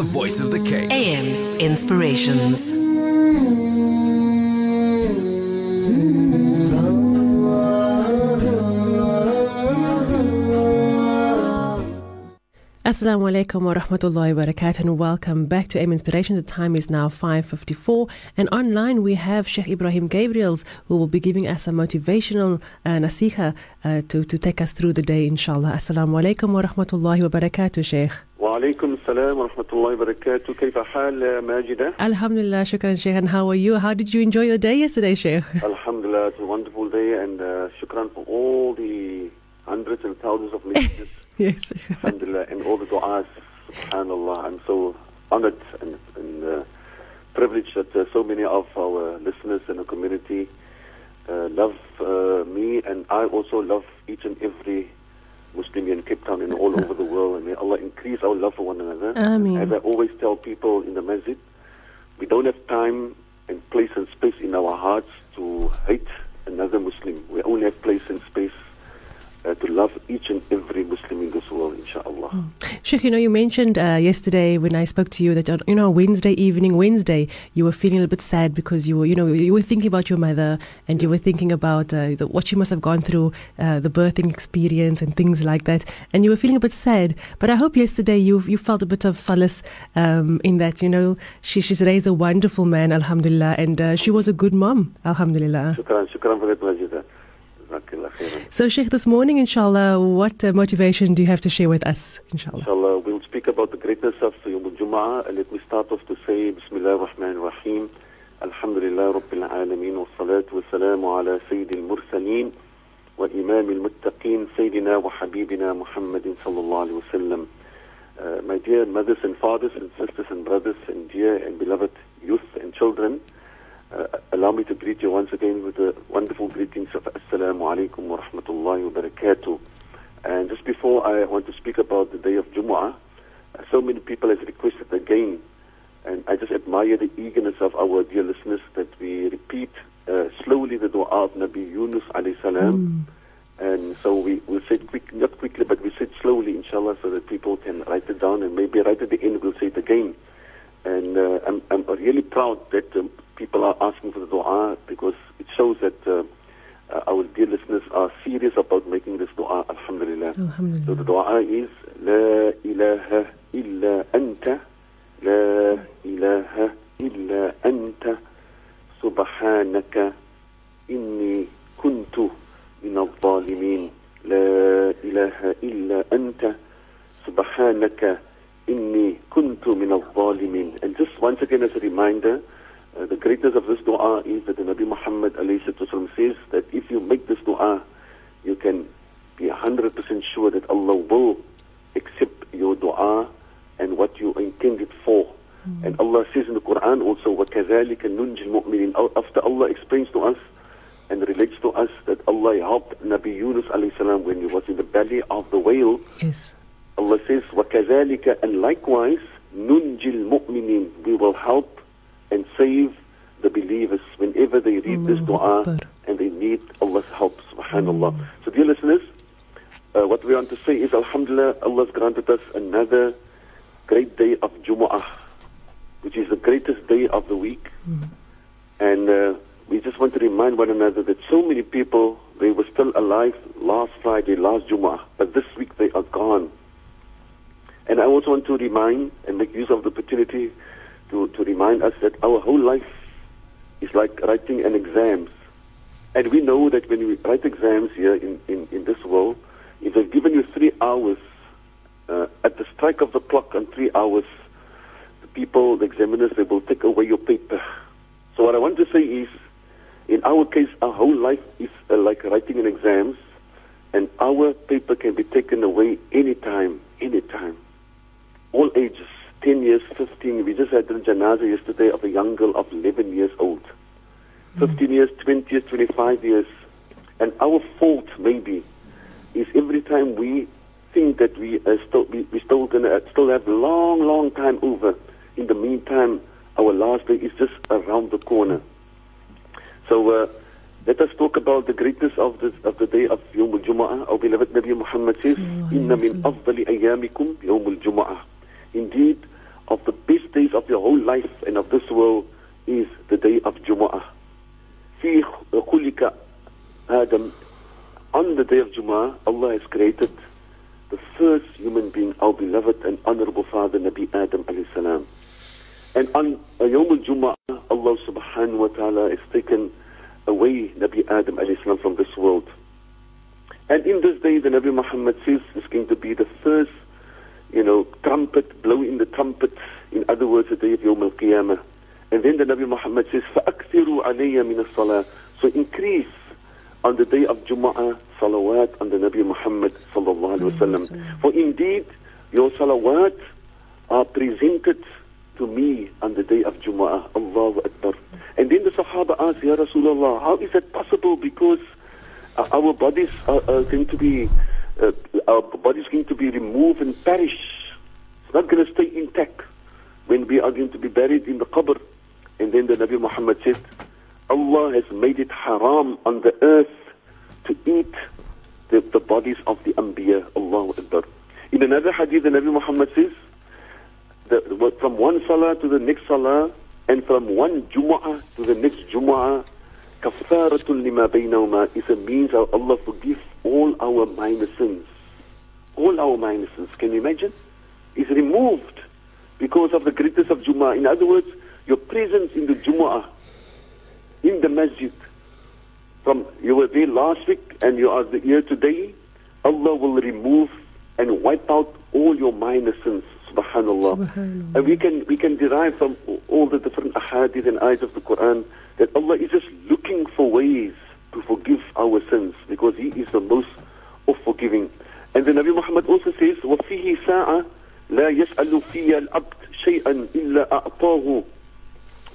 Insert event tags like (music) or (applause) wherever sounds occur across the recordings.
the voice of the Cape. AM Inspirations. Assalamu alaikum wa rahmatullahi wa barakatuh and welcome back to AM Inspiration. The time is now 5.54 and online we have Sheikh Ebrahim Gabriels who will be giving us a motivational uh, nasiha uh, to, to take us through the day inshallah. Assalamu alaikum wa rahmatullahi wa barakatuh Sheikh. وعليكم السلام ورحمة الله وبركاته كيف حال ماجدة؟ الحمد لله شكرا شيخ and how are you? How did you enjoy your day yesterday Sheikh? الحمد لله it's a wonderful day and uh, شكرا for all the hundreds and thousands of messages (laughs) yes. Alhamdulillah, and all the du'as. Subhanallah, I'm so honored and, and uh, privileged that uh, so many of our listeners in the community uh, love uh, me and I also love each and every Muslim in Cape Town and all over the world. And may Allah increase our love for one another. Ameen. As I always tell people in the masjid, we don't have time and place and space in our hearts to hate another Muslim. We only have place and space uh, to love each and every Muslim in this world, inshallah. Sheikh, you know, you mentioned uh, yesterday when I spoke to you that, on, you know, Wednesday evening, Wednesday, you were feeling a little bit sad because you were, you know, you were thinking about your mother and you were thinking about uh, the, what she must have gone through, uh, the birthing experience and things like that. And you were feeling a bit sad. But I hope yesterday you you felt a bit of solace um, in that, you know, she, she's raised a wonderful man, alhamdulillah, and uh, she was a good mom, alhamdulillah. Shukran, shukran for that, Majida. So, Sheikh, this morning, inshallah, what uh, motivation do you have to share with us, inshallah? Inshallah, we'll speak about the greatness of Yom al-Jum'ah. And let me start off to say, Bismillah ar-Rahman ar-Rahim. Alhamdulillah Rabbil Alameen wa salatu wa salamu ala Sayyid al-Mursaleen wa Imam al-Muttaqeen Sayyidina wa Habibina Muhammadin sallallahu alayhi wa sallam. Uh, my dear mothers and fathers and sisters and brothers and dear and beloved youth and children, allow me to greet you once again with the wonderful greetings of Assalamu alaikum wa rahmatullahi wa barakatuh. And just before I want to speak about the day of Jumu'ah, so many people have requested again, and I just admire the eagerness of our dear listeners that we repeat uh, slowly the dua of Nabi Yunus alayhi salam. And so we will say it quick, not quickly, but we say it slowly, inshallah, so that people can write it down, and maybe right at the end we'll say it again. And uh, I'm, I'm really proud that um, people are asking for the dua because it shows that uh, uh, our dear listeners are serious about making this dua. Alhamdulillah. So the dua is La ilaha illa anta La ilaha illa anta Subhanaka inni kuntu min al-zalimin La ilaha illa anta Subhanaka inni kuntu min al-zalimin And just once again as a reminder uh, the greatness of this dua is that the Nabi Muhammad alayhi salatu wasallam says that if you make this dua, you can be 100% sure that Allah will accept your dua and what you intended for. And Allah says in the Quran also, وَكَذَلِكَ نُنْجِ الْمُؤْمِنِينَ Al- After Allah explains to us and relates to us that Allah helped Nabi Yunus alayhi salam when he was in the belly of the whale, Yes. Allah says, وَكَذَلِكَ And likewise, نُنْجِ الْمُؤْمِنِينَ We will help and save the believers whenever they read this dua and they need Allah's help, subhanAllah. So dear listeners, uh, what we want to say is, Alhamdulillah, Allah's granted us another great day of Jumu'ah, which is the greatest day of the week. And uh, we just want to remind one another that so many people, they were still alive last Friday, last Jumu'ah, but this week they are gone. And I also want to remind and make use of the opportunity to, to remind us that our whole life is like writing an exams. And we know that when we write exams here in, in, in this world, if they've given you three hours, uh, at the strike of the clock on three hours, the people, the examiners, they will take away your paper. So what I want to say is, in our case, our whole life is uh, like writing an exams, and our paper can be taken away anytime, anytime. All ages, 10 years, 15. We just had the janaza yesterday of a young girl of 11 years old. 15 years, 20 years, 25 years. And our fault, maybe, is every time we think that we are still, we, we still gonna still have a long, long time over. In the meantime, our last day is just around the corner. So uh, let us talk about the greatness of the of the day of Yom al-Jumu'ah. Our beloved Nabi Muhammad says, "Inna min afdali ayyamikum Yom al-Jumu'ah." Indeed, of the best days of your whole life and of this world is the day of Jumu'ah. في خلق Adam on the day of Jumu'ah, Allah has created the first human being, our beloved and honorable father, Nabi Adam alayhi salam. And on Yawm al-Jumu'ah, Allah subhanahu wa ta'ala has taken away Nabi Adam alayhi salam from this world. And in this day, the Nabi Muhammad says is going to be the first, you know, trumpet, blowing the trumpet, in other words, the day of Yawm al-Qiyamah. And then the Nabi Muhammad says, فَأَكْثِرُوا عَلَيَّ مِنَ الصَّلَاةِ So increase on the day of Jumu'ah salawat on the Nabi Muhammad sallallahu alaihi wasallam. For indeed, your salawat are presented to me on the day of Jumu'ah. Allahu Akbar. And then the Sahaba asked, Ya Rasulullah, how is that possible? Because uh, our bodies are, are going to be, uh, our bodies going to be removed and perish. It's not going to stay intact when we are going to be buried in the qabr. And then the Nabi Muhammad said, Allah has made it haram on the earth to eat the, the bodies of the Anbiya. Allahu Akbar. In another hadith, the Nabi Muhammad says, from one salah to the next salah, and from one Jumu'ah to the next Jumu'ah, kafaratun lima baynahuma is a means of Allah forgives all our minor sins. All our minor sins. Can you imagine? Is removed because of the greatness of Jumu'ah. In other words, your presence in the Jumu'ah, in the masjid, from you were there last week and you are here today, Allah will remove and wipe out all your minor sins. Subhanallah. Subhanallah. And we can we can derive from all the different ahadith and ayahs of the Quran that Allah is just looking for ways to forgive our sins because He is the most of forgiving. And the Nabi Muhammad also says, وَفِيهِ سَاعَةً لَا يَسْأَلُ فِيهَا الْعَبْدُ شَيْئًا إِلَّا أَعْطَاهُ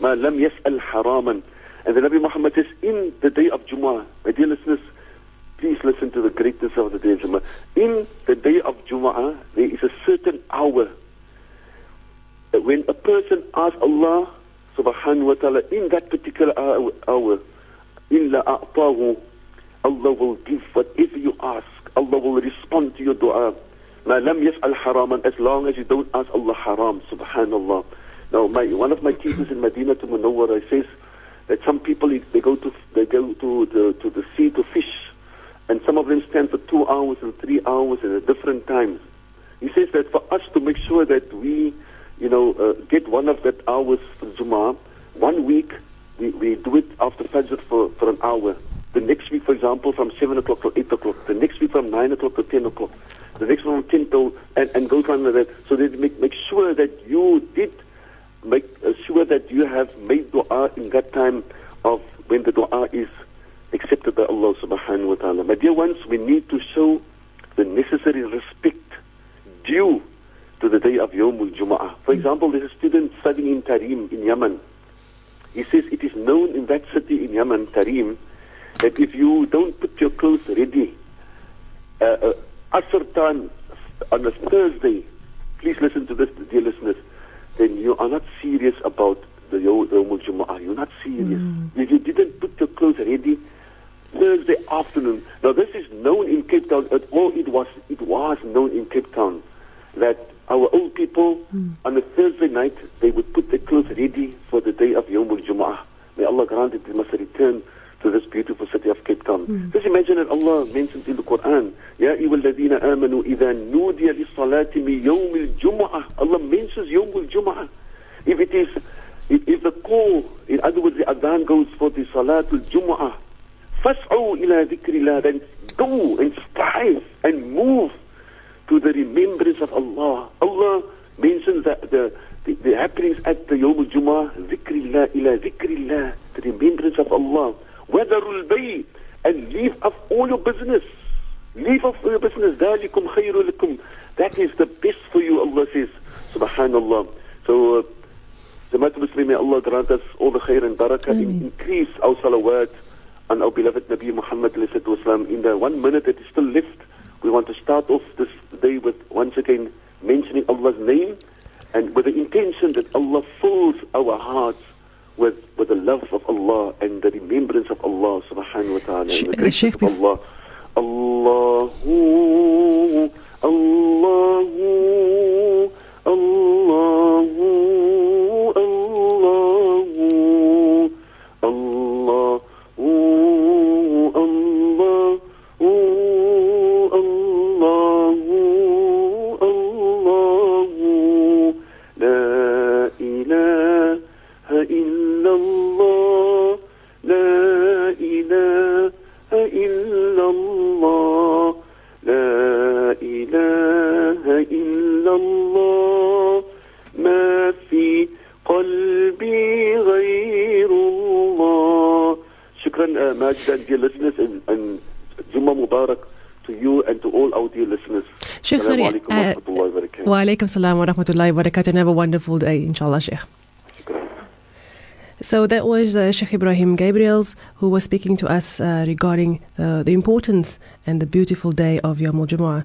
Man lam yas'al haraman. And the Nabi Muhammad says, in the day of Jumu'ah, my dear listeners, please listen to the greatness of the day of Jumu'ah. In the day of Jumu'ah, there is a certain hour when a person asks Allah subhanahu wa ta'ala in that particular hour, in a'tahu, Allah will give whatever you ask. Allah will respond to your dua. Ma lam yas'al haraman, as long as you don't ask Allah haram, subhanallah. My, one of my teachers in Medina to Munawwara says that some people, they go to, they go to the, to the sea to fish, and some of them stand for two hours and three hours at different times. He says that for us to make sure that we, you know, uh, get one of that hours for Jummah, one week we, we do it after Fajr for, for an hour. The next week, for example, from 7 o'clock to 8 o'clock. The next week from 9 o'clock to 10 o'clock. The next one from 10 to, and, and go on like that. So they make, make sure that you dua in that time of when the dua is accepted by Allah subhanahu wa ta'ala. My dear ones, we need to show the necessary respect due to the day of Yawmul Jum'ah. For example, there's a student studying in Tarim in Yemen. He says it is known in that city in Yemen, Tarim, that if you don't put your clothes ready, uh, uh, Asr time on a Thursday, please listen to this, dear listeners, then you are not serious about Jumu'ah. You're not serious. If you didn't put your clothes ready, Thursday afternoon. Now this is known in Cape Town, at all. it was it was known in Cape Town that our old people on a Thursday night they would put their clothes ready for the day of Yom Jumu'ah. May Allah grant it they must return to this beautiful city of Cape Town. Hmm. Just imagine that Allah mentions in the Quran, Ya ayyuhalladhina amanu idha nudiya lis-salati min yawm al-jumu'ah. Allah mentions Yawm al-jumu'ah. If it is if, if the call, in other words, the adhan goes for the salatul jumu'ah, fas'u ila dhikrillah, then go and strive and move to the remembrance of Allah. Allah mentions that the, the, the happenings at the Yawm al-Jumu'ah, dhikrillah ila dhikrillah, the remembrance of Allah. Wadarul bay, and leave off all your business. Leave off all your business. ذَلِكُمْ خَيْرُ barakah, and increase our salawat on our beloved Nabi Muhammad wasalam. In the one minute that is still left, we want to start off this day with once again mentioning Allah's name and with the intention that Allah fills our hearts with, with the love of Allah and the remembrance of Allah subhanahu wa ta'ala Sh- and the Sheikh, of Allah. Allahu, shukran, uh, to you and to all our dear listeners. Wa alaikum uh, salam wa rahmatullahi wa barakatuh. And have a wonderful day, inshallah, Sheikh. So that was uh, Sheikh Ebrahim Gabriels who was speaking to us uh, regarding uh, the importance and the beautiful day of Yom Jumu'ah.